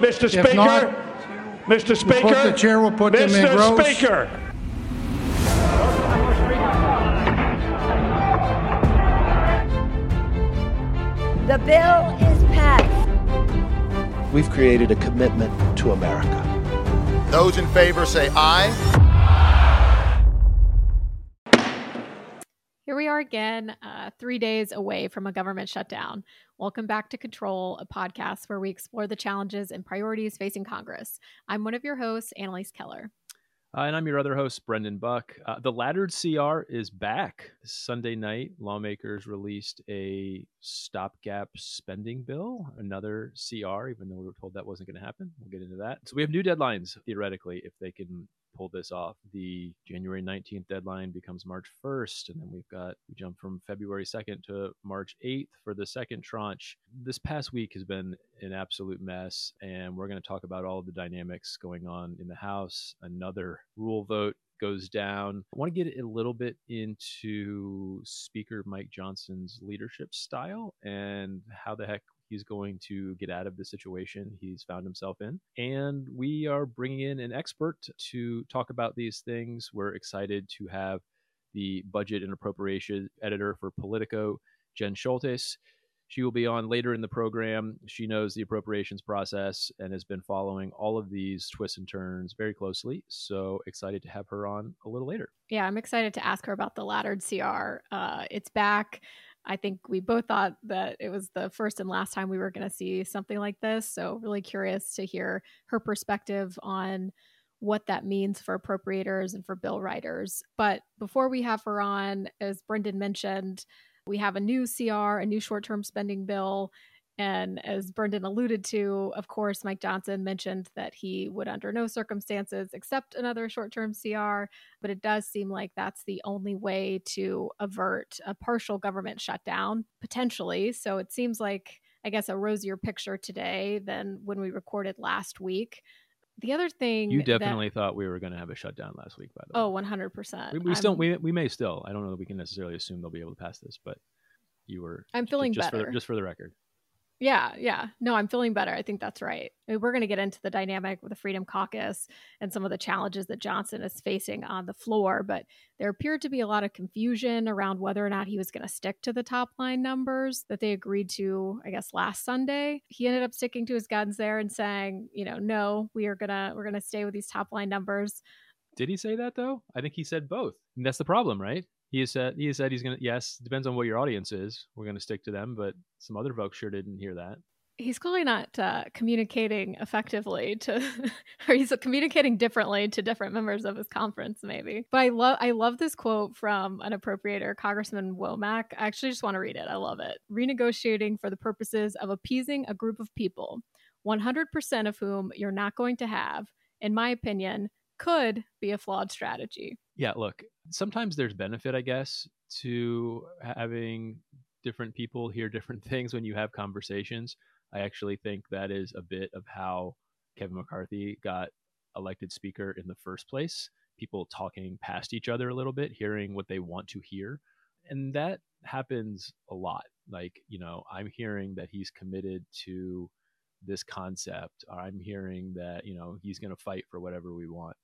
Mr. If Speaker, not, Mr. Speaker, put- the chair will put them in Mr. rows. Speaker. The bill is passed. We've created a commitment to America. Those in favor say aye. Here we are again, uh, three days away from a government shutdown. Welcome back to Control, a podcast where we explore the challenges and priorities facing Congress. I'm one of your hosts, Annalyse Keller. Uh, and I'm your other host, Brendan Buck. Uh, the laddered CR is back. Sunday night, lawmakers released a stopgap spending bill, another CR, even though we were told that wasn't going to happen. We'll get into that. So we have new deadlines, theoretically, if they can pull this off. The January 19th deadline becomes March 1st, and then we've got, we jump from February 2nd to March 8th for the second tranche. This past week has been an absolute mess, and we're going to talk about all of the dynamics going on in the House. Another rule vote goes down. I want to get a little bit into Speaker Mike Johnson's leadership style and how the heck he's going to get out of the situation he's found himself in. And we are bringing in an expert to talk about these things. We're excited to have the budget and appropriation editor for Politico, Jen Sholtes. She will be on later in the program. She knows the appropriations process and has been following all of these twists and turns very closely. So excited to have her on a little later. Yeah, I'm excited to ask her about the laddered CR. Uh, it's back. I think we both thought that it was the first and last time we were going to see something like this. So, really curious to hear her perspective on what that means for appropriators and for bill writers. But before we have her on, as Brendan mentioned, we have a new CR, a new short term spending bill. And as Brendan alluded to, of course, Mike Johnson mentioned that he would, under no circumstances, accept another short term CR. But it does seem like that's the only way to avert a partial government shutdown, potentially. So it seems like, I guess, a rosier picture today than when we recorded last week. The other thing You that- definitely thought we were going to have a shutdown last week, by the oh, way. oh, 100%. we, we still we, we may still. I don't know that we can necessarily assume they'll be able to pass this, but you were. I'm feeling just For better. the, just for the record. Yeah, yeah. No, I'm feeling better. I think that's right. I mean, We're going to get into the dynamic with the Freedom Caucus and some of the challenges that Johnson is facing on the floor, but there appeared to be a lot of confusion around whether or not he was going to stick to the top line numbers that they agreed to, I guess, last Sunday. He ended up sticking to his guns there and saying, you know, no, we are going to we're going to stay with these top line numbers. Did he say that though? I think he said both. And that's the problem, right? He said he said he's gonna. Yes, depends on what your audience is. We're gonna stick to them, but some other folks sure didn't hear that. He's clearly not uh, communicating effectively to, or he's communicating differently to different members of his conference, maybe. But I love, I love this quote from an appropriator, Congressman Womack. I actually just want to read it. I love it. Renegotiating for the purposes of appeasing a group of people, 100% of whom you're not going to have, in my opinion, could be a flawed strategy. Yeah, look, sometimes there's benefit, I guess, to having different people hear different things when you have conversations. I actually think that is a bit of how Kevin McCarthy got elected speaker in the first place. People talking past each other a little bit, hearing what they want to hear. And that happens a lot. Like, you know, I'm hearing that he's committed to this concept, I'm hearing that, you know, he's going to fight for whatever we want.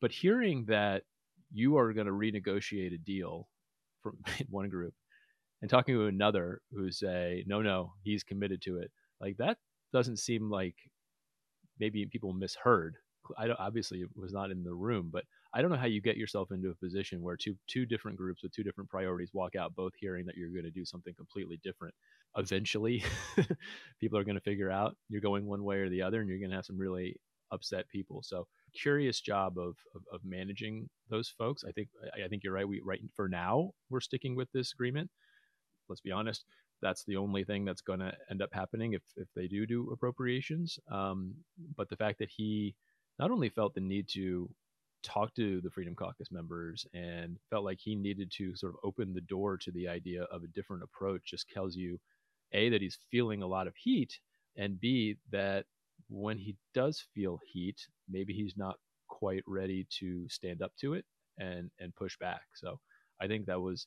But hearing that you are going to renegotiate a deal from one group and talking to another who say, no, no, he's committed to it, like that doesn't seem like maybe people misheard. I don't, obviously was not in the room, but I don't know how you get yourself into a position where two two different groups with two different priorities walk out, both hearing that you're going to do something completely different. Eventually, people are going to figure out you're going one way or the other, and you're going to have some really upset people. So curious job of, of, of managing those folks. I think I, think you're right. We right for now we're sticking with this agreement. Let's be honest. That's the only thing that's going to end up happening if if they do do appropriations. Um, but the fact that he not only felt the need to talk to the Freedom Caucus members and felt like he needed to sort of open the door to the idea of a different approach just tells you a that he's feeling a lot of heat and b that when he does feel heat maybe he's not quite ready to stand up to it and and push back so i think that was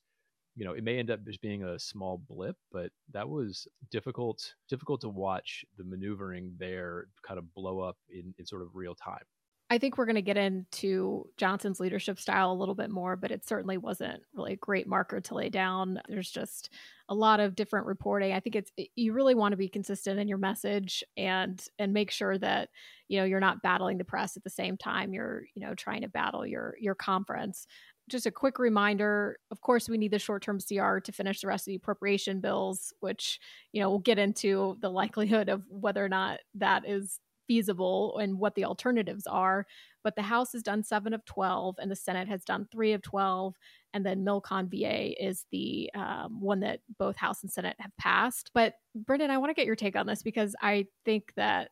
you know, it may end up just being a small blip, but that was difficult difficult to watch the maneuvering there kind of blow up in, in sort of real time. I think we're going to get into Johnson's leadership style a little bit more, but it certainly wasn't really a great marker to lay down. There's just a lot of different reporting. I think it's you really want to be consistent in your message and and make sure that you know you're not battling the press at the same time you're you know trying to battle your your conference. Just a quick reminder, of course, we need the short-term CR to finish the rest of the appropriation bills, which you know we'll get into the likelihood of whether or not that is feasible and what the alternatives are. But the House has done seven of 12, and the Senate has done three of 12. And then Milcon VA is the um, one that both House and Senate have passed. But Brendan, I want to get your take on this because I think that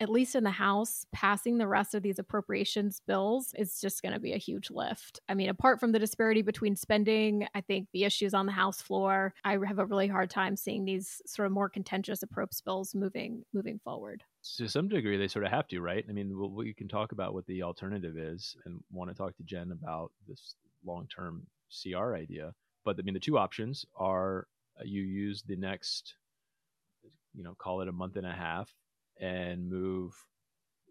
at least in the House, passing the rest of these appropriations bills is just going to be a huge lift. I mean, apart from the disparity between spending, I think the issues on the House floor, I have a really hard time seeing these sort of more contentious appropriations bills moving moving forward. To some degree, they sort of have to, right? I mean, we can talk about what the alternative is, and want to talk to Jen about this long-term CR idea. But I mean, the two options are uh, you use the next, you know, call it a month and a half and move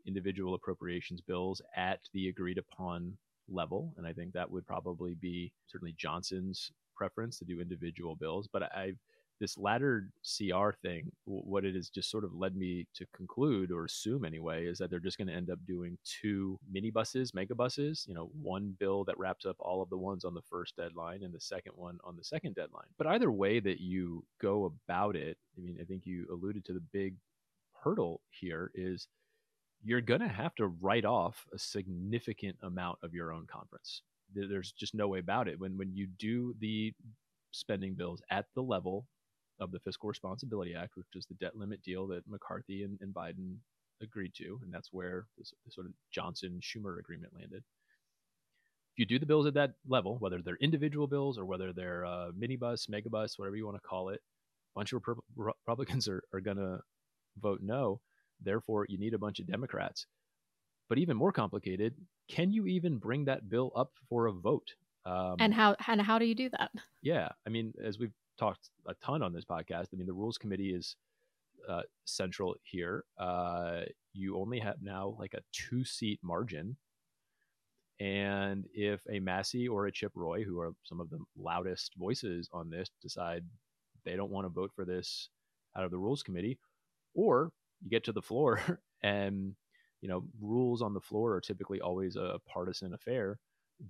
individual appropriations bills at the agreed upon level. And I think that would probably be certainly Johnson's preference to do individual bills. But I, this laddered CR thing, what it has just sort of led me to conclude or assume anyway, is that they're just going to end up doing two minibuses, megabuses, you know, one bill that wraps up all of the ones on the first deadline and the second one on the second deadline. But either way that you go about it, I mean, I think you alluded to the big hurdle here is you're going to have to write off a significant amount of your own conference. There's just no way about it. When when you do the spending bills at the level of the Fiscal Responsibility Act, which is the debt limit deal that McCarthy and, and Biden agreed to, and that's where this, this sort of Johnson Schumer agreement landed. If you do the bills at that level, whether they're individual bills or whether they're uh, minibus, megabus, whatever you want to call it, a bunch of Republicans are, are going to vote no. Therefore, you need a bunch of Democrats. But even more complicated, can you even bring that bill up for a vote? Um, and how and how do you do that? Yeah, I mean, as we've talked a ton on this podcast, I mean, the Rules Committee is uh, central here. Uh, you only have now like a two-seat margin, and if a Massey or a Chip Roy, who are some of the loudest voices on this, decide they don't want to vote for this out of the Rules Committee, or you get to the floor and you know rules on the floor are typically always a partisan affair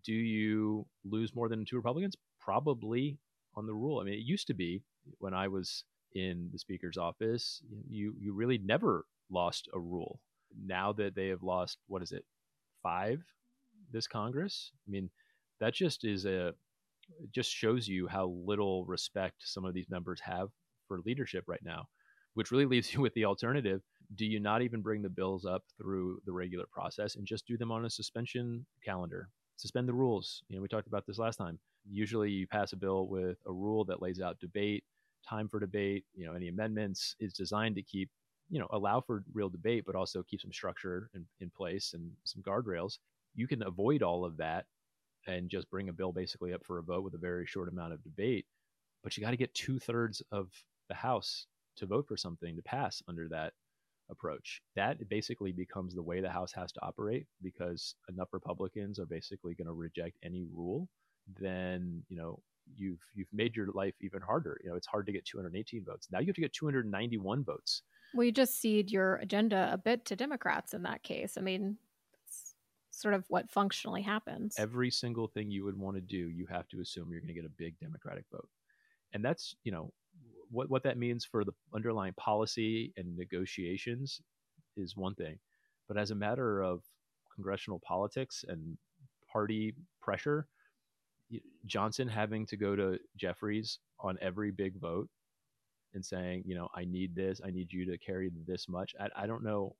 do you lose more than two republicans? Probably on the rule i mean it used to be when i was in the speaker's office you you really never lost a rule now that they have lost what is it five this congress i mean that just is a just shows you how little respect some of these members have for leadership right now which really leaves you with the alternative. Do you not even bring the bills up through the regular process and just do them on a suspension calendar? Suspend the rules. You know, we talked about this last time. Usually you pass a bill with a rule that lays out debate, time for debate, you know, any amendments is designed to keep, you know, allow for real debate, but also keep some structure in, in place and some guardrails. You can avoid all of that and just bring a bill basically up for a vote with a very short amount of debate. But you got to get two thirds of the House to vote for something to pass under that approach. That basically becomes the way the House has to operate because enough Republicans are basically going to reject any rule. Then you know you've you've made your life even harder. You know it's hard to get 218 votes. Now you have to get 291 votes. Well, you just cede your agenda a bit to Democrats in that case. I mean, sort of what functionally happens. Every single thing you would want to do, you have to assume you're going to get a big Democratic vote. And that's, you know, what what that means for the underlying policy and negotiations is one thing, but as a matter of congressional politics and party pressure, Johnson having to go to Jeffries on every big vote and saying, you know, I need this, I need you to carry this much. I, I don't know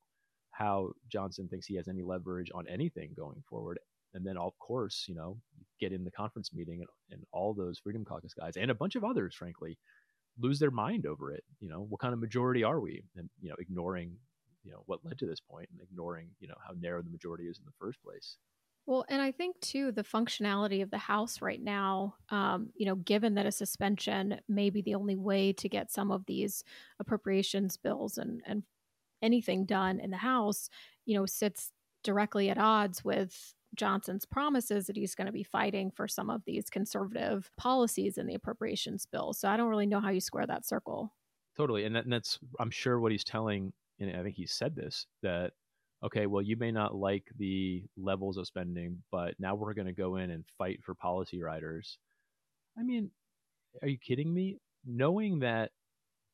how Johnson thinks he has any leverage on anything going forward. And then, of course, you know, get in the conference meeting and, and all those Freedom Caucus guys and a bunch of others, frankly, lose their mind over it. You know, what kind of majority are we? And you know, ignoring you know what led to this point and ignoring you know how narrow the majority is in the first place. Well, and I think too the functionality of the House right now, um, you know, given that a suspension may be the only way to get some of these appropriations bills and and anything done in the House, you know, sits directly at odds with Johnson's promises that he's going to be fighting for some of these conservative policies in the appropriations bill. So I don't really know how you square that circle. Totally, and, that, and that's I'm sure what he's telling, and I think he said this that okay, well, you may not like the levels of spending, but now we're going to go in and fight for policy riders. I mean, are you kidding me? Knowing that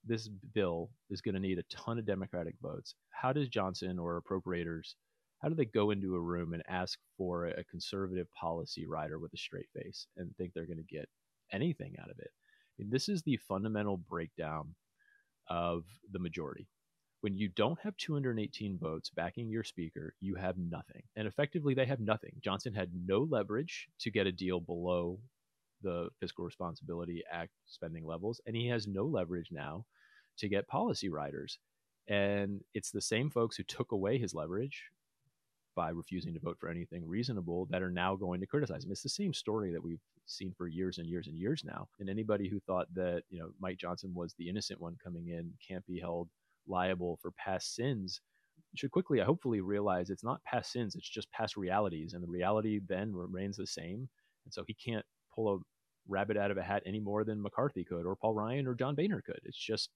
this bill is going to need a ton of Democratic votes, how does Johnson or appropriators, how do they go into a room and ask for a conservative policy rider with a straight face and think they're going to get anything out of it? I mean, this is the fundamental breakdown of the majority when you don't have 218 votes backing your speaker, you have nothing. And effectively, they have nothing. Johnson had no leverage to get a deal below the Fiscal Responsibility Act spending levels, and he has no leverage now to get policy riders. And it's the same folks who took away his leverage by refusing to vote for anything reasonable that are now going to criticize him. It's the same story that we've seen for years and years and years now. And anybody who thought that, you know, Mike Johnson was the innocent one coming in can't be held liable for past sins should quickly, hopefully, realize it's not past sins, it's just past realities. And the reality then remains the same. And so he can't pull a rabbit out of a hat any more than McCarthy could, or Paul Ryan, or John Boehner could. It's just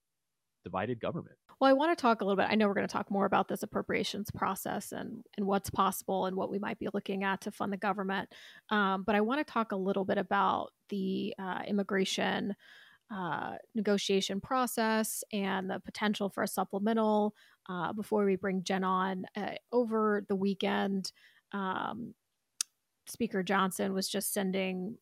divided government. Well, I want to talk a little bit. I know we're going to talk more about this appropriations process and and what's possible and what we might be looking at to fund the government. Um, but I want to talk a little bit about the uh, immigration uh, negotiation process and the potential for a supplemental uh, before we bring Jen on. Uh, over the weekend, um, Speaker Johnson was just sending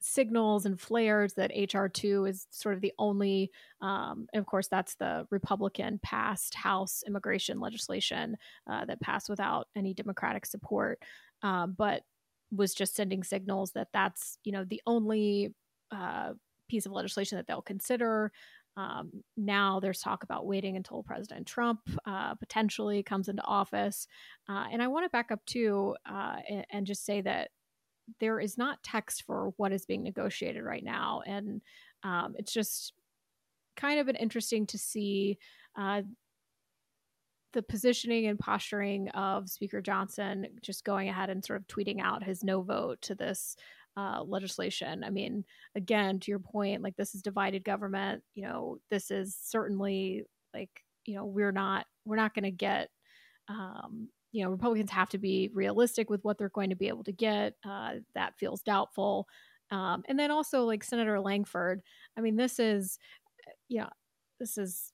signals and flares that HR2 is sort of the only, um, and of course, that's the Republican passed House immigration legislation uh, that passed without any Democratic support, um, but was just sending signals that that's, you know, the only uh, piece of legislation that they'll consider. Um, now there's talk about waiting until President Trump uh, potentially comes into office. Uh, and I want to back up too uh, and, and, just say that there is not text for what is being negotiated right now. And um, it's just kind of an interesting to see uh, the positioning and posturing of Speaker Johnson just going ahead and sort of tweeting out his no vote to this uh, legislation. I mean, again, to your point, like this is divided government. You know, this is certainly like you know we're not we're not going to get. Um, you know, Republicans have to be realistic with what they're going to be able to get. Uh, that feels doubtful. Um, and then also like Senator Lankford. I mean, this is, you know, this is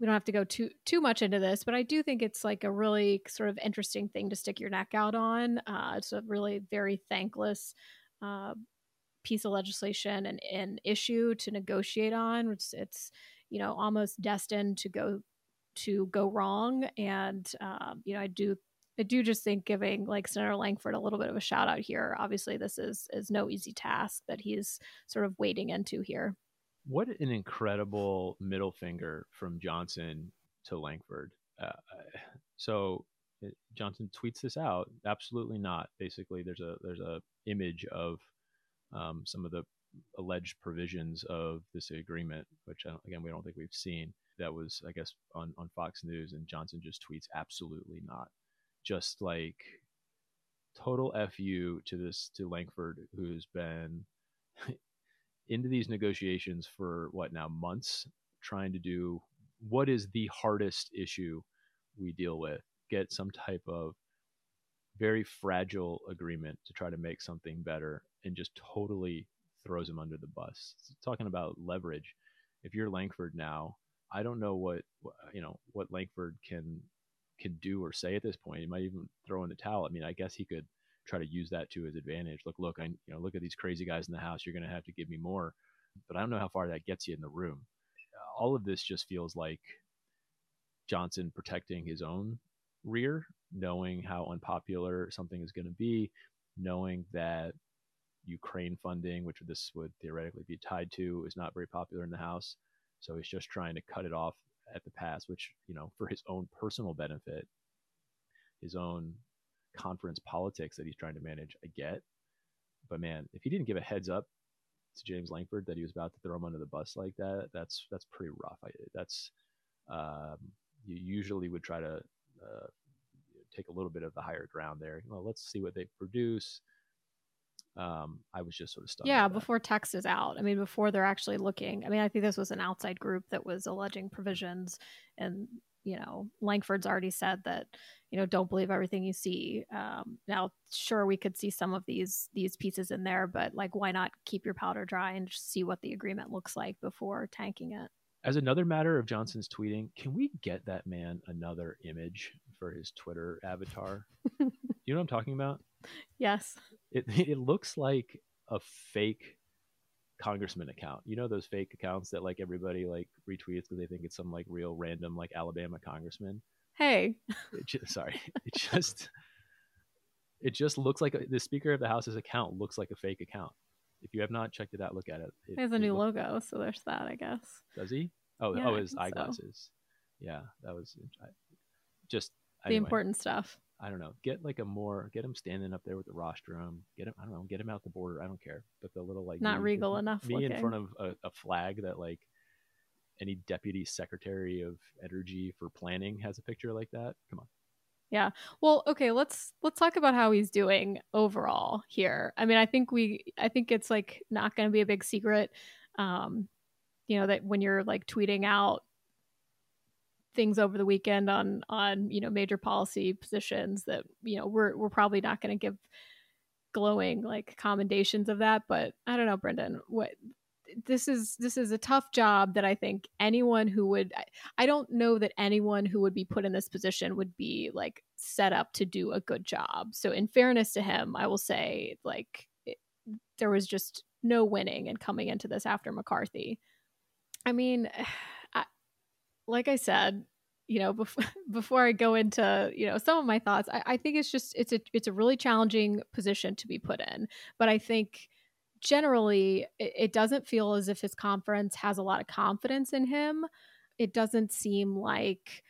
we don't have to go too too much into this, but I do think it's like a really sort of interesting thing to stick your neck out on. Uh, it's a really very thankless uh, piece of legislation and an issue to negotiate on. It's, it's you know almost destined to go to go wrong, and um, you know I do I do just think giving like Senator Lankford a little bit of a shout out here. Obviously, this is is no easy task that he's sort of wading into here. What an incredible middle finger from Johnson to Lankford. Uh, so Johnson tweets this out. Absolutely not. Basically, there's a there's a image of um, some of the alleged provisions of this agreement, which again we don't think we've seen. That was, I guess, on on Fox News, and Johnson just tweets absolutely not. Just like total fu to this to Lankford, who's been into these negotiations for what now months, trying to do what is the hardest issue we deal with get some type of very fragile agreement to try to make something better and just totally throws him under the bus. Talking about leverage, if you're Lankford now, I don't know what you know what Lankford can can do or say at this point. He might even throw in the towel. I mean, I guess he could try to use that to his advantage. Look, look, I you know look at these crazy guys in the house. You're going to have to give me more, but I don't know how far that gets you in the room. All of this just feels like Johnson protecting his own rear, knowing how unpopular something is going to be, knowing that Ukraine funding, which this would theoretically be tied to, is not very popular in the House. So he's just trying to cut it off at the pass, which, you know, for his own personal benefit, his own conference politics that he's trying to manage. I get, but man, if he didn't give a heads up to James Lankford that he was about to throw him under the bus like that, that's that's pretty rough. I, that's um, you usually would try to uh, take a little bit of the higher ground there. Well, let's see what they produce. Um, I was just sort of stunned. Yeah, before text is out. I mean, before they're actually looking. I mean, I think this was an outside group that was alleging provisions, and you know, Lankford's already said that you know don't believe everything you see. Um, now, sure, we could see some of these these pieces in there, but like, why not keep your powder dry and just see what the agreement looks like before tanking it? As another matter of Johnson's tweeting, can we get that man another image for his Twitter avatar? you know what I'm talking about? Yes. It it looks like a fake congressman account. You know those fake accounts that like everybody like retweets because they think it's some like real random like Alabama congressman. Hey. It just, sorry. It just it just looks like a, the Speaker of the House's account looks like a fake account. If you have not checked it out, look at it. it he has a new logo, so there's that, I guess. Does he? Oh, Yeah, oh, his think so. eyeglasses. Yeah, that was I, just The anyway, important stuff. I don't know. Get like a more get him standing up there with the rostrum. Get him. I don't know. Get him out the border. I don't care. But the little like Not me- regal enough Me in front of a, a flag that like any deputy secretary of energy for planning has a picture like that. Come on. Well, okay, let's let's talk about how he's doing overall here. I mean, I think we I think it's like not going to be a big secret um you know that when you're like tweeting out things over the weekend on on you know major policy positions that you know we're we're probably not going to give glowing like commendations of that, but I don't know, Brendan, what this is this is a tough job that I think anyone who would I, don't know that anyone who would be put in this position would be like set up to do a good job. So in fairness to him, I will say like it, there was just no winning and coming into this after McCarthy. I mean, I, like I said, you know, before before I go into you know some of my thoughts, I, I think it's just it's a it's a really challenging position to be put in. But I think generally it, it doesn't feel as if his conference has a lot of confidence in him. It doesn't seem like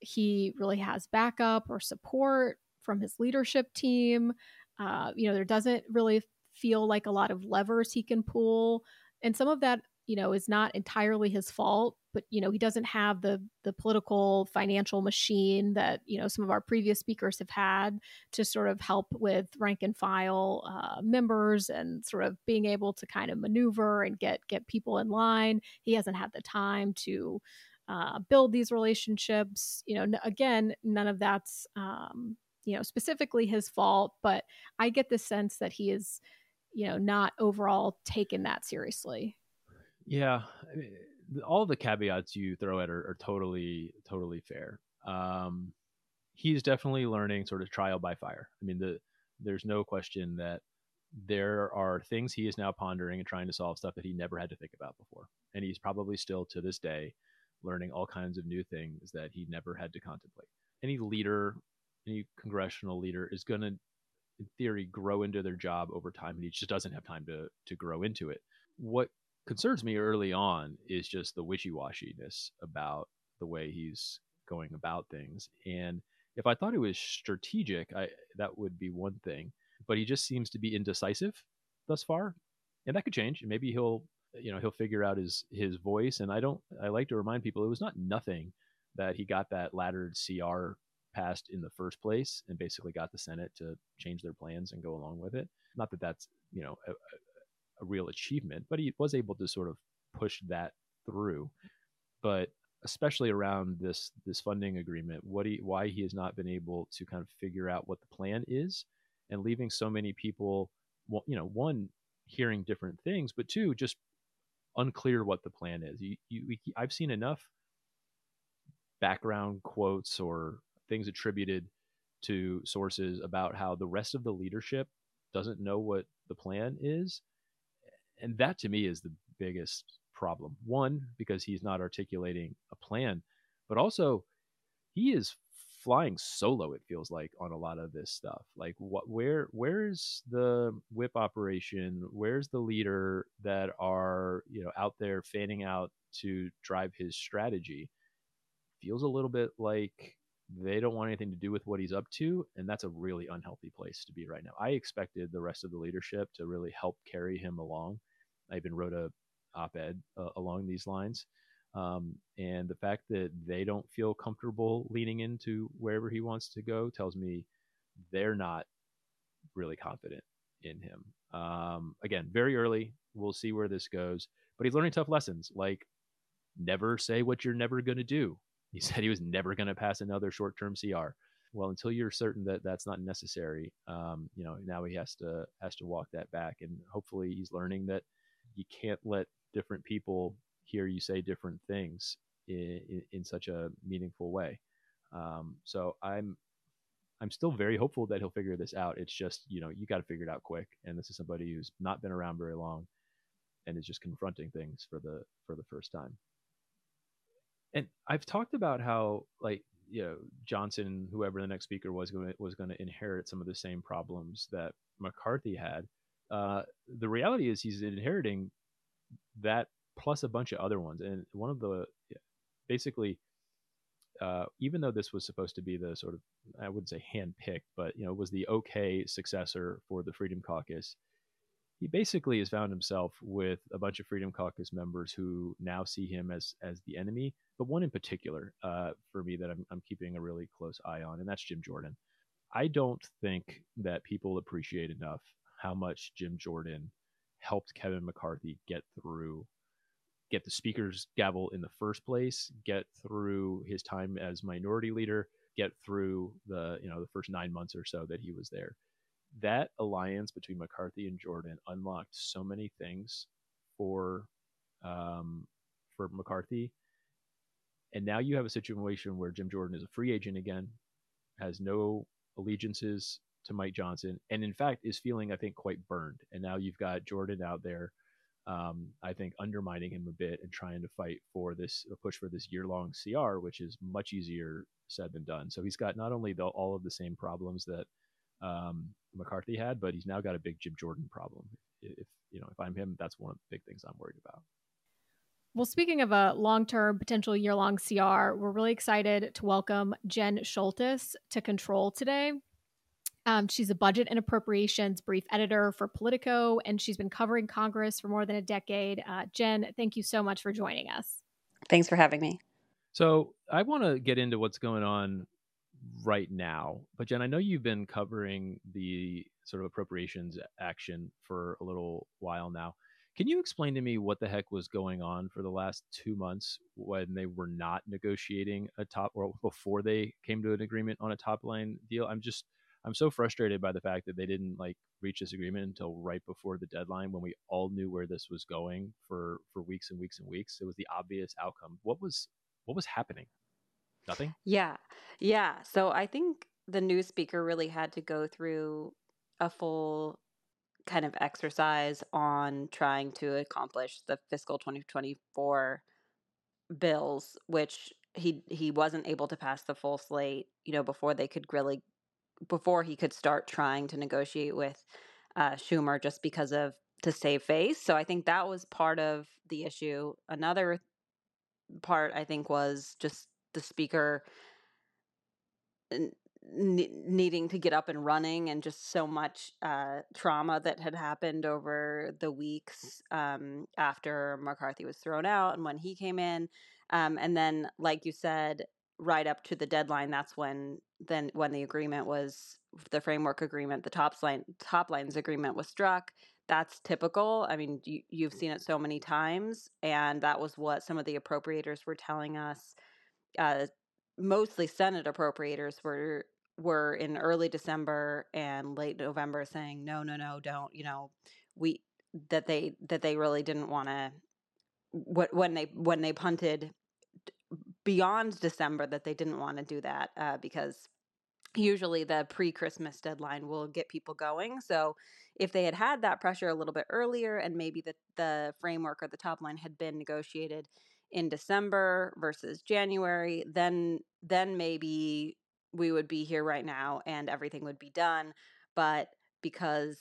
he really has backup or support from his leadership team. Uh, you know, there doesn't really feel like a lot of levers he can pull, and some of that, you know, is not entirely his fault. But you know, he doesn't have the the political financial machine that you know some of our previous speakers have had to sort of help with rank and file uh, members and sort of being able to kind of maneuver and get get people in line. He hasn't had the time to uh, build these relationships. You know, n- again, none of that's um, you know specifically his fault, but I get the sense that he is, you know, not overall taken that seriously. Yeah, all the caveats you throw at are, are totally totally fair. Um, he's definitely learning sort of trial by fire. I mean, the there's no question that there are things he is now pondering and trying to solve stuff that he never had to think about before, and he's probably still to this day learning all kinds of new things that he never had to contemplate. Any leader, any congressional leader is going to, in theory, grow into their job over time, and he just doesn't have time to to grow into it. What concerns me early on is just the wishy-washiness about the way he's going about things and if i thought it was strategic i that would be one thing but he just seems to be indecisive thus far and that could change And maybe he'll you know he'll figure out his his voice and i don't i like to remind people it was not nothing that he got that laddered cr passed in the first place and basically got the senate to change their plans and go along with it. Not that that's you know a, a real achievement, but he was able to sort of push that through. But especially around this this funding agreement, what he why he has not been able to kind of figure out what the plan is, and leaving so many people, you know, one hearing different things, but two just unclear what the plan is. You, you, I've seen enough background quotes or things attributed to sources about how the rest of the leadership doesn't know what the plan is and that to me is the biggest problem one because he's not articulating a plan but also he is flying solo it feels like on a lot of this stuff like what where where's the whip operation where's the leader that are you know out there fanning out to drive his strategy feels a little bit like they don't want anything to do with what he's up to, and that's a really unhealthy place to be right now. I expected the rest of the leadership to really help carry him along. I even wrote a op-ed uh, along these lines, um, and the fact that they don't feel comfortable leaning into wherever he wants to go tells me they're not really confident in him. Um, again, very early. We'll see where this goes, but he's learning tough lessons like never say what you're never going to do he said he was never going to pass another short-term CR. Well, until you're certain that that's not necessary, um, you know, now he has to has to walk that back, and hopefully he's learning that you can't let different people hear you say different things in, in, in such a meaningful way. Um, so I'm I'm still very hopeful that he'll figure this out. It's just you know you got to figure it out quick, and this is somebody who's not been around very long, and is just confronting things for the for the first time and I've talked about how like you know Johnson, whoever the next speaker was going was going to inherit some of the same problems that McCarthy had. Uh, the reality is he's inheriting that plus a bunch of other ones, and one of the basically. Uh, even though this was supposed to be the sort of, I wouldn't say handpicked, but you know, was the okay successor for the Freedom Caucus he basically has found himself with a bunch of Freedom Caucus members who now see him as as the enemy. But one in particular, uh, for me, that I'm, I'm keeping a really close eye on, and that's Jim Jordan. I don't think that people appreciate enough how much Jim Jordan helped Kevin McCarthy get through, get the speaker's gavel in the first place, get through his time as minority leader, get through the you know the first nine months or so that he was there that alliance between McCarthy and Jordan unlocked so many things for um, for McCarthy. And now you have a situation where Jim Jordan is a free agent again, has no allegiances to Mike Johnson, and in fact is feeling, I think, quite burned. And now you've got Jordan out there, um, I think, undermining him a bit and trying to fight for this push for this year long CR, which is much easier said than done. So he's got not only the, all of the same problems that um, McCarthy had, but he's now got a big Jim Jordan problem. If you know, if I'm him, that's one of the big things I'm worried about. Well, speaking of a long term, potential year long CR, we're really excited to welcome Jen Sholtes to Control today. Um, she's a budget and appropriations brief editor for Politico, and she's been covering Congress for more than a decade. Uh, Jen, thank you so much for joining us. Thanks for having me. So, I want to get into what's going on right now. But Jen, I know you've been covering the sort of appropriations action for a little while now. Can you explain to me what the heck was going on for the last two months when they were not negotiating a top or before they came to an agreement on a top line deal? I'm just I'm so frustrated by the fact that they didn't like reach this agreement until right before the deadline when we all knew where this was going for for weeks and weeks and weeks. It was the obvious outcome. What was what was happening? Nothing? Yeah. Yeah. So I think the new speaker really had to go through a full kind of exercise on trying to accomplish the fiscal 2024 bills which he he wasn't able to pass the full slate you know before they could really before he could start trying to negotiate with uh, Schumer just because of to save face so i think that was part of the issue another part i think was just the speaker needing to get up and running and just so much uh, trauma that had happened over the weeks um, after McCarthy was thrown out and when he came in. Um, and then, like you said, right up to the deadline, that's when then when the agreement was the framework agreement, the top line top lines agreement was struck. That's typical. I mean, you, you've seen it so many times, and that was what some of the appropriators were telling us uh, mostly Senate appropriators were were in early December and late November saying no, no, no, don't. You know, we that they that they really didn't want to. What when they when they punted beyond December that they didn't want to do that uh, because usually the pre-christmas deadline will get people going so if they had had that pressure a little bit earlier and maybe the, the framework or the top line had been negotiated in December versus January, then then maybe we would be here right now and everything would be done. But because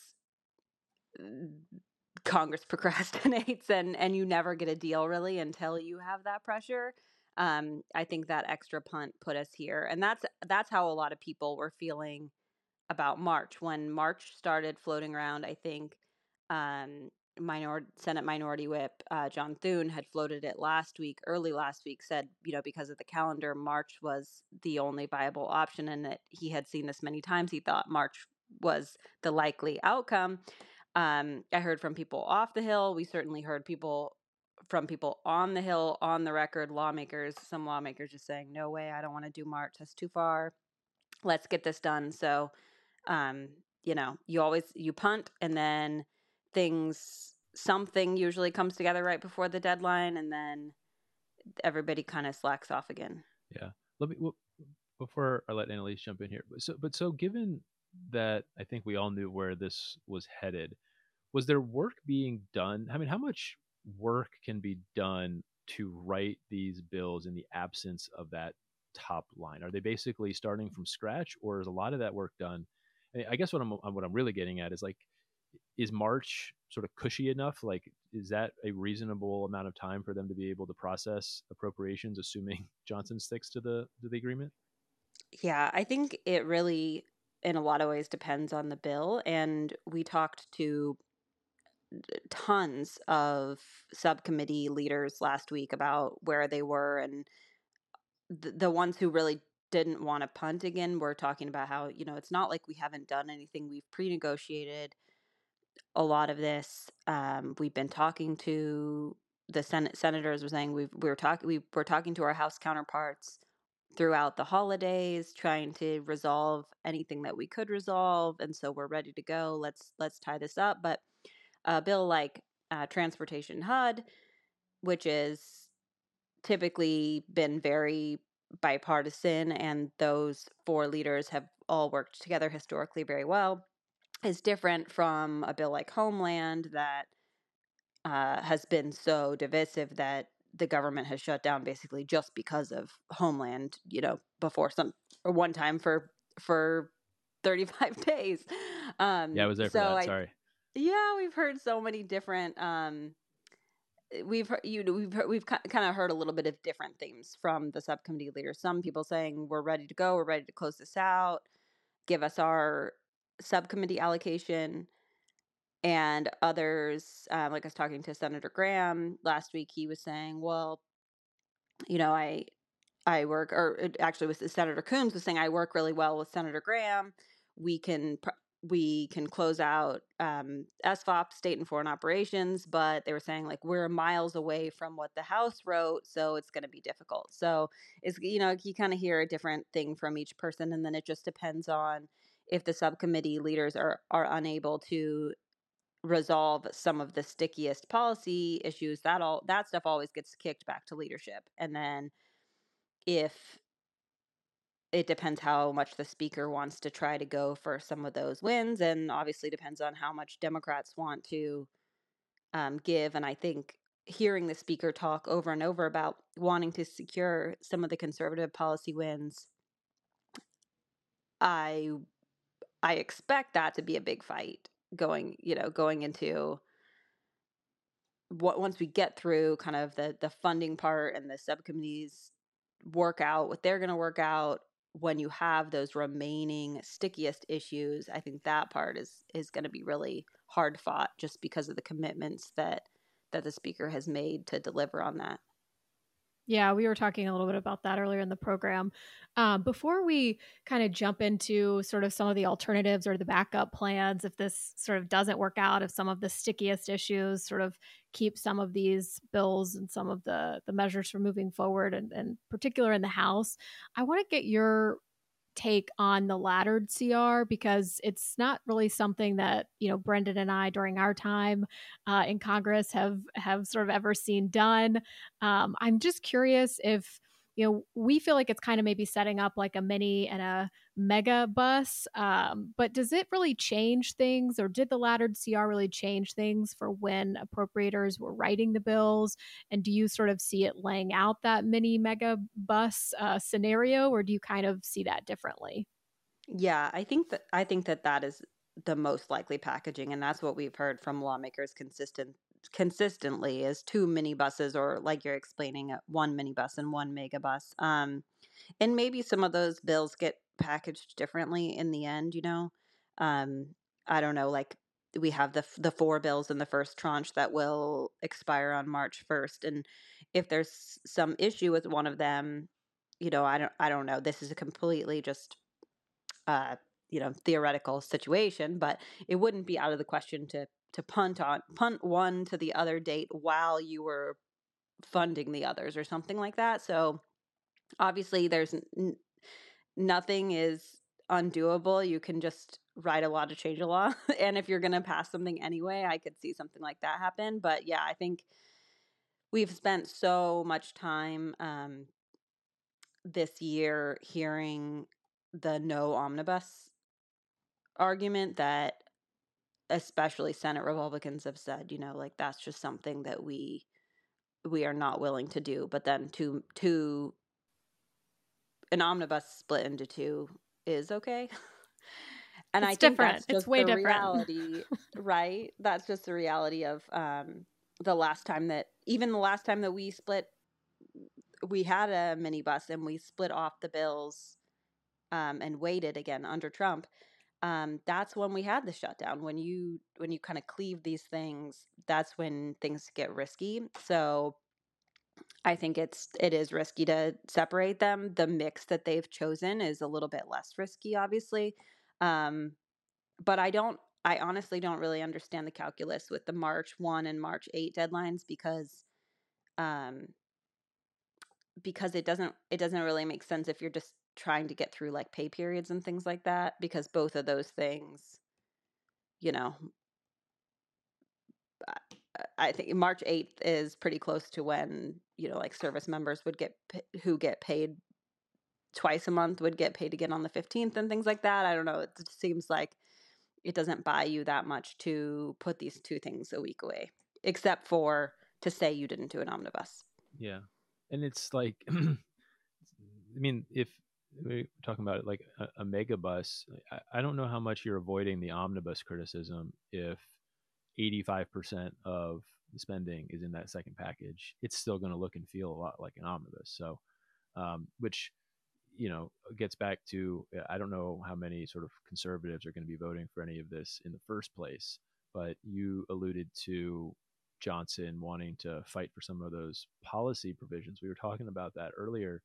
Congress procrastinates and and you never get a deal really until you have that pressure. Um, I think that extra punt put us here, and that's that's how a lot of people were feeling about March when March started floating around. I think um, minor Senate Minority Whip uh, John Thune had floated it last week, early last week, said you know because of the calendar, March was the only viable option, and that he had seen this many times. He thought March was the likely outcome. Um, I heard from people off the Hill. We certainly heard people from people on the Hill, on the record, lawmakers. Some lawmakers just saying, "No way, I don't want to do March. That's too far. Let's get this done." So, um, you know, you always you punt, and then things something usually comes together right before the deadline, and then everybody kind of slacks off again. Yeah. Let me well, before I let Annalyse jump in here. So, but so given that I think we all knew where this was headed, was there work being done? I mean, how much work can be done to write these bills in the absence of that top line? Are they basically starting from scratch, or is a lot of that work done? I guess what I'm what I'm really getting at is like, is March sort of cushy enough? Like, is that a reasonable amount of time for them to be able to process appropriations, assuming Johnson sticks to the to the agreement? Yeah, I think it really, in a lot of ways, depends on the bill. And we talked to tons of subcommittee leaders last week about where they were and the, the ones who really didn't want to punt again were talking about how you know it's not like we haven't done anything. We've pre-negotiated a lot of this um, we've been talking to the senate senators were saying we've we were talking we were talking to our house counterparts throughout the holidays trying to resolve anything that we could resolve and so we're ready to go. Let's let's tie this up. But a bill like uh, transportation HUD, which is typically been very bipartisan, and those four leaders have all worked together historically very well, is different from a bill like Homeland that uh, has been so divisive that the government has shut down basically just because of Homeland. You know, before some or one time for for 35 days. Um, yeah, I was there for that. Sorry. Yeah, we've heard so many different. Um, eh, we've heard, you know we've we've kind of heard a little bit of different themes from the subcommittee leaders. Some people saying we're ready to go, we're ready to close this out, give us our subcommittee allocation, and others, um, like I was talking to Senator Graham last week, he was saying, well, you know, I I work, or actually was Senator Coons was saying I work really well with Senator Graham. We can we can close out um, SFOP, state and foreign operations, but they were saying like we're miles away from what the House wrote, so it's going to be difficult. So it's you know you kind of hear a different thing from each person, and then it just depends on if the subcommittee leaders are are unable to resolve some of the stickiest policy issues. That all that stuff always gets kicked back to leadership, and then if it depends how much the speaker wants to try to go for some of those wins, and obviously depends on how much Democrats want to um, give. And I think hearing the speaker talk over and over about wanting to secure some of the conservative policy wins, I I expect that to be a big fight going, you know, going into what once we get through kind of the the funding part and the subcommittees work out what they're going to work out when you have those remaining stickiest issues, I think that part is is going to be really hard fought just because of the commitments that that the speaker has made to deliver on that. Yeah, we were talking a little bit about that earlier in the program. Um, before we kind of jump into sort of some of the alternatives or the backup plans, if this sort of doesn't work out, if some of the stickiest issues sort of keep some of these bills and some of the the measures from moving forward, and, and particular in the House, I want to get your take on the laddered CR because it's not really something that you know Brendan and I during our time uh, in Congress have have sort of ever seen done. Um, I'm just curious if you know, we feel like it's kind of maybe setting up like a mini and a mega bus. Um, but does it really change things, or did the laddered CR really change things for when appropriators were writing the bills? And do you sort of see it laying out that mini mega bus uh, scenario, or do you kind of see that differently? Yeah, I think that I think that that is the most likely packaging, and that's what we've heard from lawmakers consistent consistently is two mini buses or like you're explaining one mini bus and one megabus um and maybe some of those bills get packaged differently in the end you know? Um i don't know like we have the the four bills in the first tranche that will expire on march 1st and if there's some issue with one of them you know i don't i don't know this is a completely just uh you know theoretical situation but it wouldn't be out of the question to to punt on punt one to the other date while you were funding the others or something like that so obviously there's nothing is undoable you can just write a law to change a law and if you're going to pass something anyway i could see something like that happen but yeah i think we've spent so much time um, this year hearing the no omnibus argument that especially Senate Republicans have said, you know, like that's just something that we we are not willing to do. But then to to an omnibus split into two is okay. And it's I think different. that's just it's way the different. reality, right? That's just the reality of um, the last time that even the last time that we split, we had a minibus and we split off the bills um, and waited again under Trump um, that's when we had the shutdown. When you when you kind of cleave these things, that's when things get risky. So I think it's it is risky to separate them. The mix that they've chosen is a little bit less risky, obviously. Um, but I don't. I honestly don't really understand the calculus with the March one and March eight deadlines because, um, because it doesn't it doesn't really make sense if you're just trying to get through like pay periods and things like that because both of those things you know I think March 8th is pretty close to when, you know, like service members would get who get paid twice a month would get paid again on the 15th and things like that. I don't know. It seems like it doesn't buy you that much to put these two things a week away, except for to say you didn't do an omnibus. Yeah. And it's like, I mean, if we're talking about it like a, a mega bus. I, I, don't know how much you're avoiding the omnibus criticism if 85% of spending is in that second package. It's still going to look and feel a lot like an omnibus. So, um, which you know gets back to I don't know how many sort of conservatives are going to be voting for any of this in the first place, but you alluded to Johnson wanting to fight for some of those policy provisions. We were talking about that earlier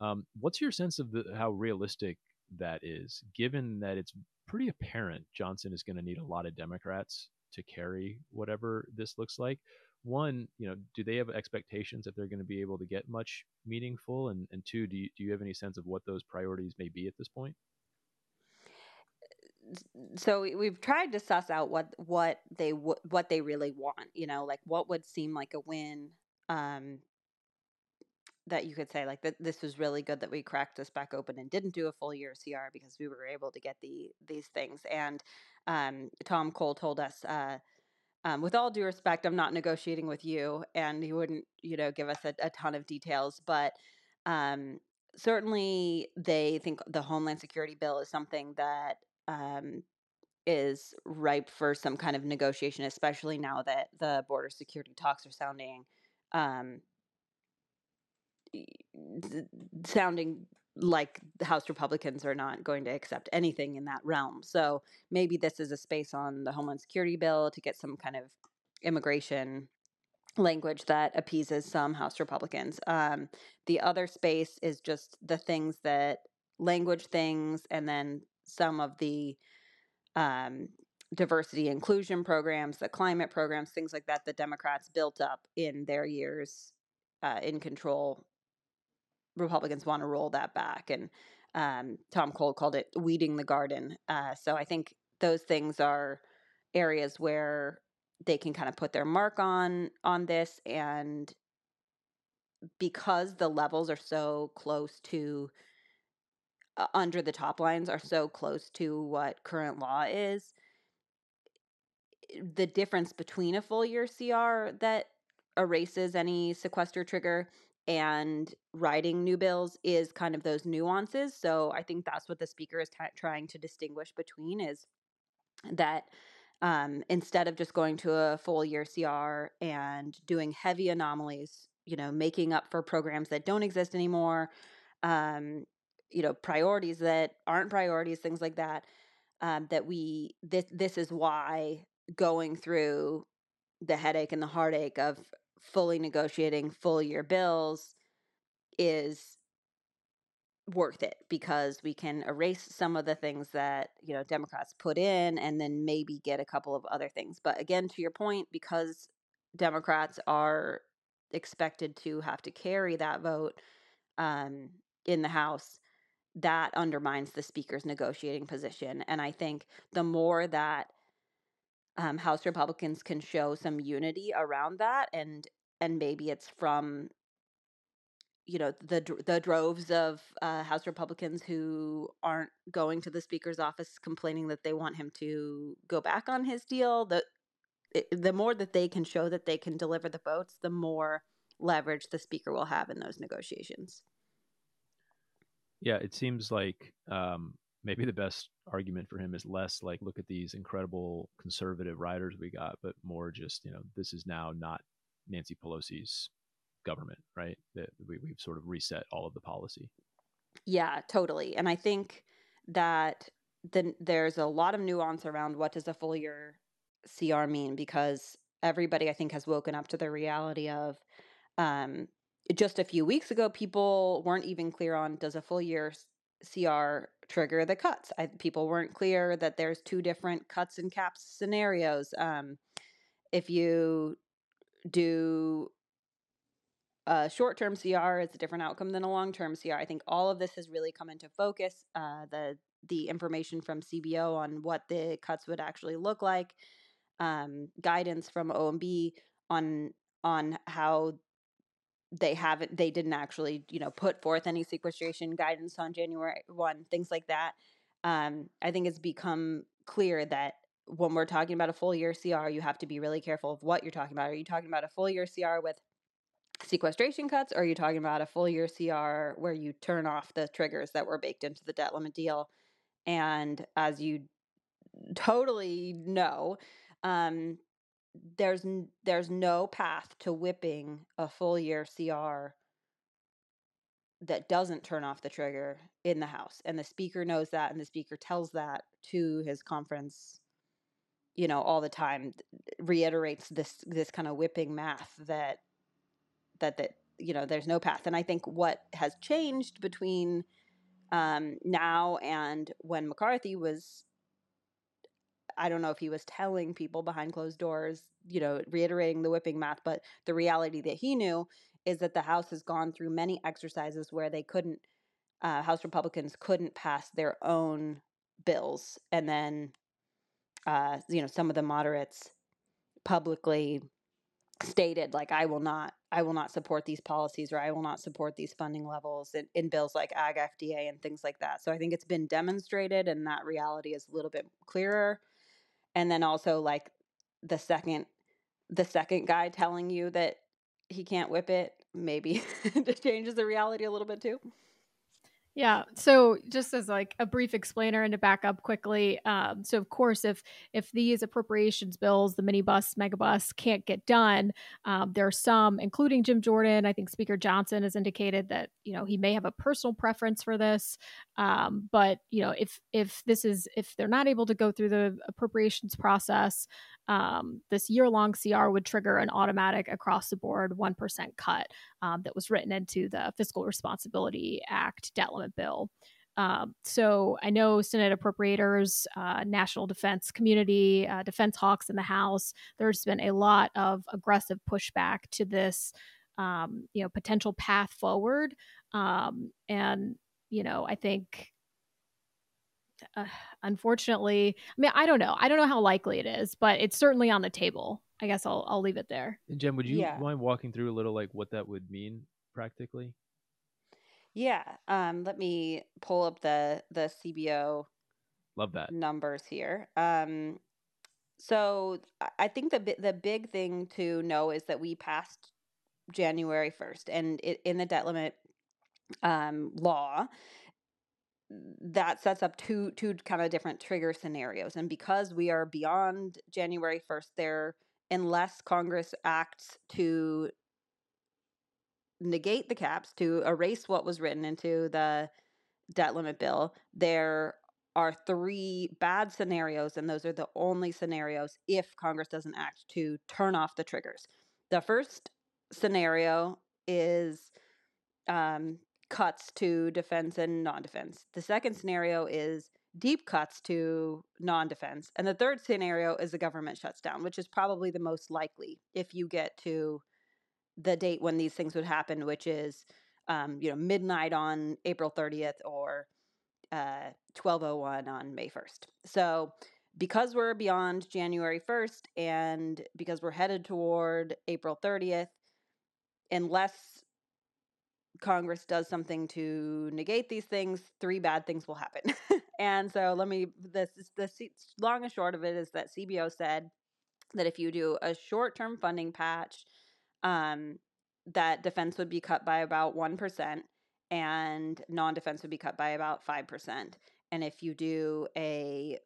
um, what's your sense of the, how realistic that is, given that it's pretty apparent Johnson is going to need a lot of Democrats to carry whatever this looks like? One, you know, do they have expectations that they're going to be able to get much meaningful? And, and two, do you, do you have any sense of what those priorities may be at this point? so we've tried to suss out what what they what they really want you know like what would seem like a win um that you could say like that this was really good that we cracked this back open and didn't do a full year CR because we were able to get the these things. And um, Tom Cole told us, uh, um, with all due respect, I'm not negotiating with you, and he wouldn't, you know, give us a, a ton of details, but um, certainly they think the Homeland Security bill is something that um, is ripe for some kind of negotiation, especially now that the border security talks are sounding um, sounding like the House Republicans are not going to accept anything in that realm. So maybe this is a space on the Homeland Security bill to get some kind of immigration language that appeases some House Republicans. Um, the other space is just the things that language things, and then some of the um, diversity inclusion programs, the climate programs, things like that, the Democrats built up in their years uh, in control Republicans want to roll that back. And um, Tom Cole called it weeding the garden. Uh, so I think those things are areas where they can kind of put their mark on on this and because the levels are so close to uh, under the top lines are so close to what current law is the difference between a full year CR that erases any sequester trigger and writing new bills is kind of those nuances. So I think that's what the speaker is t- trying to distinguish between is that um, instead of just going to a full year CR and doing heavy anomalies, you know, making up for programs that don't exist anymore, um, you know, priorities that aren't priorities, things like that. Um, that we this this is why going through the headache and the heartache of fully negotiating full year bills is worth it because we can erase some of the things that you know democrats put in and then maybe get a couple of other things. But again to your point because democrats are expected to have to carry that vote um, in the house that undermines the speaker's negotiating position. And i think the more that um, house republicans can show some unity around that and and maybe it's from you know the the droves of uh, House Republicans who aren't going to the Speaker's office complaining that they want him to go back on his deal. The the more that they can show that they can deliver the votes, the more leverage the Speaker will have in those negotiations. Yeah, it seems like um, maybe the best argument for him is less like look at these incredible conservative riders we got, but more just you know this is now not Nancy Pelosi's government, right? That we, we've sort of reset all of the policy. Yeah, totally. And I think that then there's a lot of nuance around what does a full year CR mean because everybody I think has woken up to the reality of um, just a few weeks ago people weren't even clear on does a full year CR trigger the cuts. I, people weren't clear that there's two different cuts and caps scenarios. Um, if you do a short term CR is a different outcome than a long term CR. I think all of this has really come into focus. Uh, the the information from CBO on what the cuts would actually look like, um, guidance from OMB on on how they haven't they didn't actually you know put forth any sequestration guidance on January one things like that. Um, I think it's become clear that when we're talking about a full year CR, you have to be really careful of what you're talking about. Are you talking about a full year CR with sequestration cuts, or are you talking about a full year CR where you turn off the triggers that were baked into the debt limit deal? And as you totally know, um, there's there's no path to whipping a full year CR that doesn't turn off the trigger in the House, and the Speaker knows that, and the Speaker tells that to his conference, you know, all the time, reiterates this this kind of whipping math that that that you know there's no path. And i think what has changed between um, now and when mccarthy was i don't know if he was telling people behind closed doors you know reiterating the whipping math but the reality that he knew is that the house has gone through many exercises where they couldn't uh, house republicans couldn't pass their own bills and then uh, you know some of the moderates publicly stated like i will not i will not support these policies or i will not support these funding levels in, in, bills like ag fda and things like that. So i think it's been demonstrated and that reality is a little bit clearer and then also like the second the second guy telling you that he can't whip it maybe it changes the reality a little bit too yeah. So just as like a brief explainer and to back up quickly, um, so of course, if if these appropriations bills, the minibus, megabus, can't get done, um, there are some, including Jim Jordan. I think Speaker Johnson has indicated that you know he may have a personal preference for this, um, but you know if if this is if they're not able to go through the appropriations process, um, this year long CR would trigger an automatic across the board 1% cut um, that was written into the Fiscal Responsibility Act debt limit bill. Um, so I know Senate appropriators, uh, national defense community, uh, defense hawks in the House. There's been a lot of aggressive pushback to this, um, you know, potential path forward. Um, and you know, I think uh, unfortunately, I mean, I don't know. I don't know how likely it is, but it's certainly on the table. I guess I'll I'll leave it there. And Jen, would you yeah. mind walking through a little like what that would mean practically? Yeah. Um, let me pull up the the CBO love that numbers here. Um, so I think the the big thing to know is that we passed January first, and it, in the debt limit um, law, that sets up two two kind of different trigger scenarios and because we are beyond January 1st there unless Congress acts to negate the caps to erase what was written into the debt limit bill there are three bad scenarios and those are the only scenarios if Congress doesn't act to turn off the triggers. The first scenario is um, cuts to defense and non-defense. The second scenario is deep cuts to non-defense, and the third scenario is the government shuts down, which is probably the most likely if you get to the date when these things would happen, which is um, you know midnight on April 30th or uh, 1201 on May 1st. So because we're beyond January 1st and because we're headed toward April 30th, unless Congress does something to negate these things, three bad things will happen. and so let me this the long and short of it is that CBO said that if you do a short-term funding patch, um, that defense would be cut by about one percent, and non-defense would be cut by about five percent. And if you do a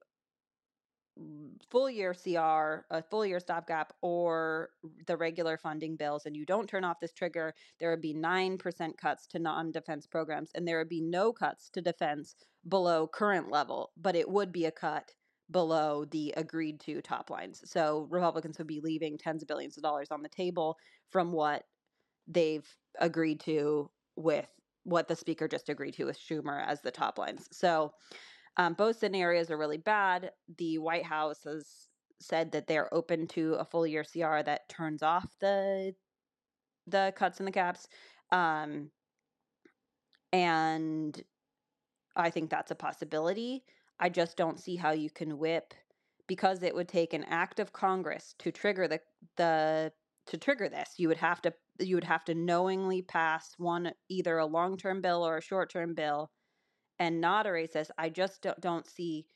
full year CR, a full year stopgap, or the regular funding bills, and you don't turn off this trigger, there would be 9% cuts to non defense programs, and there would be no cuts to defense below current level, but it would be a cut below the agreed to top lines. So Republicans would be leaving tens of billions of dollars on the table from what they've agreed to with what the speaker just agreed to with Schumer as the top lines. So um, both scenarios are really bad. The White House has said that they're open to a full year CR that turns off the the cuts and the caps. Um, and I think that's a possibility. I just don't see how you can whip because it would take an act of Congress to trigger the the to trigger this. You would have to you would have to knowingly pass one either a long-term bill or a short-term bill and not a racist. I just don't, don't see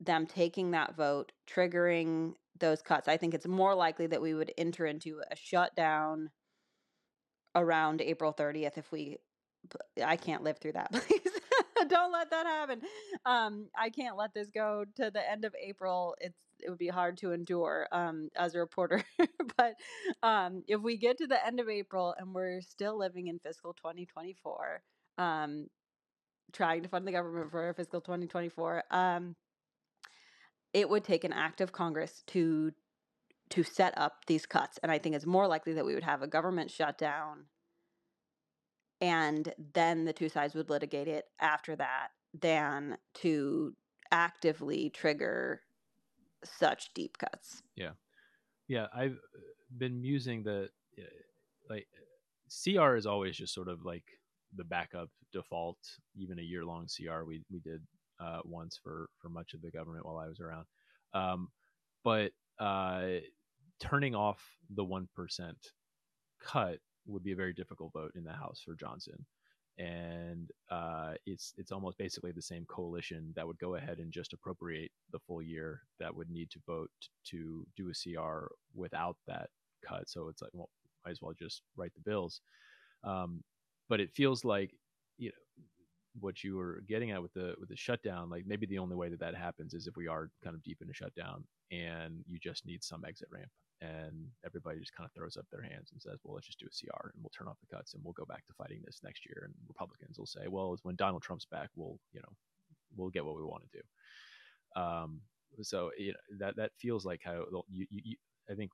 them taking that vote, triggering those cuts. I think it's more likely that we would enter into a shutdown around April 30th if we I can't live through that, please. Don't let that happen. Um, I can't let this go to the end of April. It's it would be hard to endure um, as a reporter. but um, if we get to the end of April and we're still living in fiscal 2024, um, trying to fund the government for fiscal 2024 um, it would take an act of congress to to set up these cuts. And i think it's more likely that we would have a government shutdown and then the two sides would litigate it after that than to actively trigger such deep cuts. Yeah. Yeah i've uh, been musing that uh, like cr is always just sort of like the backup default, even a year long CR we we did uh, once for for much of the government while I was around. Um, but uh, turning off the one percent cut would be a very difficult vote in the House for Johnson, and uh, it's it's almost basically the same coalition that would go ahead and just appropriate the full year that would need to vote to do a CR without that cut. So it's like, well, might as well just write the bills. Um, but it feels like you know what you were getting at with the with the shutdown like maybe the only way that that happens is if we are kind of deep in a shutdown and you just need some exit ramp and everybody just kind of throws up their hands and says well let's just do a cr and we'll turn off the cuts and we'll go back to fighting this next year. And republicans will say well when donald trump's back we'll you know we'll get what we want to do. Um so you know that that feels like how you, you, you i think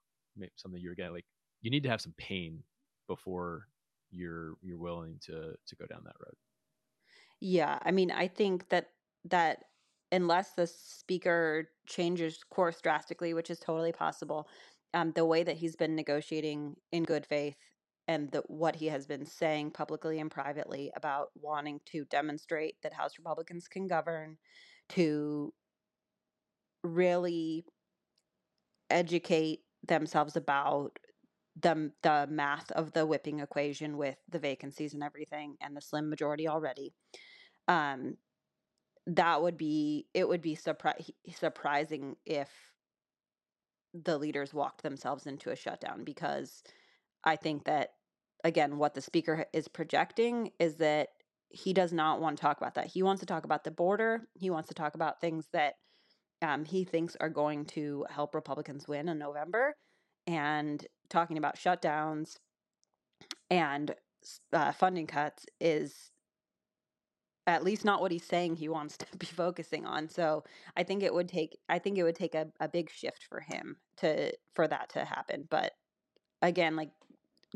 something you're getting like you need to have some pain before you're you're willing to to go down that road. Yeah, I mean, I think that that unless the speaker changes course drastically, which is totally possible, um, the way that he's been negotiating in good faith and the, what he has been saying publicly and privately about wanting to demonstrate that House Republicans can govern, to really educate themselves about the the math of the whipping equation with the vacancies and everything and the slim majority already um that would be it would be surpri- surprising if the leaders walked themselves into a shutdown because i think that again what the speaker is projecting is that he does not want to talk about that. He wants to talk about the border. He wants to talk about things that um, he thinks are going to help Republicans win in November, and talking about shutdowns and uh, funding cuts is at least not what he's saying he wants to be focusing on. So I think it would take I think it would take a, a big shift for him to for that to happen. But again, like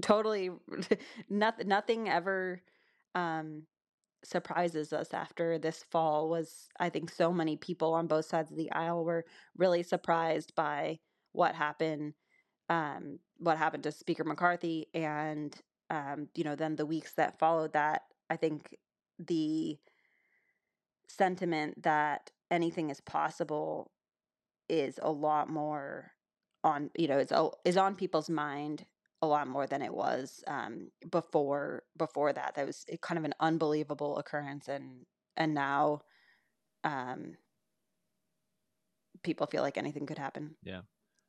totally nothing nothing ever um surprises us after this fall was I think so many people on both sides of the aisle were really surprised by what happened um what happened to Speaker McCarthy and um you know then the weeks that followed that I think the sentiment that anything is possible is a lot more on you know is is on people's mind a lot more than it was um, before before that. That was kind of an unbelievable occurrence, and and now um, people feel like anything could happen. Yeah,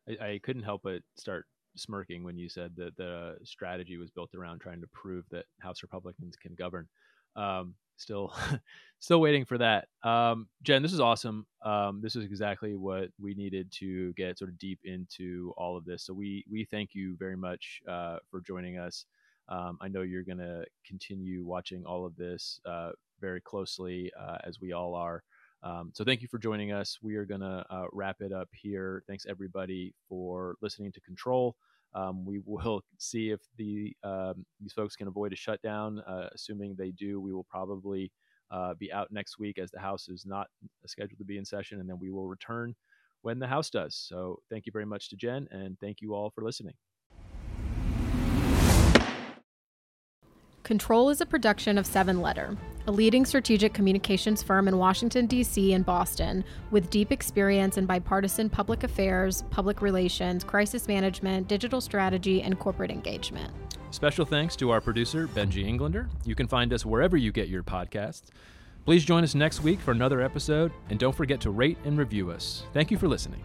I, I couldn't help but start smirking when you said that the strategy was built around trying to prove that House Republicans can govern. Um, still, still waiting for that. Um, Jen, this is awesome. Um, this is exactly what we needed to get sort of deep into all of this. So we we thank you very much uh, for joining us. Um, I know you're going to continue watching all of this uh, very closely, uh, as we all are. Um, so thank you for joining us. We are going to uh, wrap it up here. Thanks everybody for listening to Control. Um, we will see if the um, these folks can avoid a shutdown. Uh, assuming they do, we will probably uh, be out next week as the House is not scheduled to be in session, and then we will return when the House does. So thank you very much to Jen, and thank you all for listening. Control is a production of Seven Letter, a leading strategic communications firm in Washington, D.C. and Boston, with deep experience in bipartisan public affairs, public relations, crisis management, digital strategy, and corporate engagement. Special thanks to our producer, Benji Englander. You can find us wherever you get your podcasts. Please join us next week for another episode, and don't forget to rate and review us. Thank you for listening.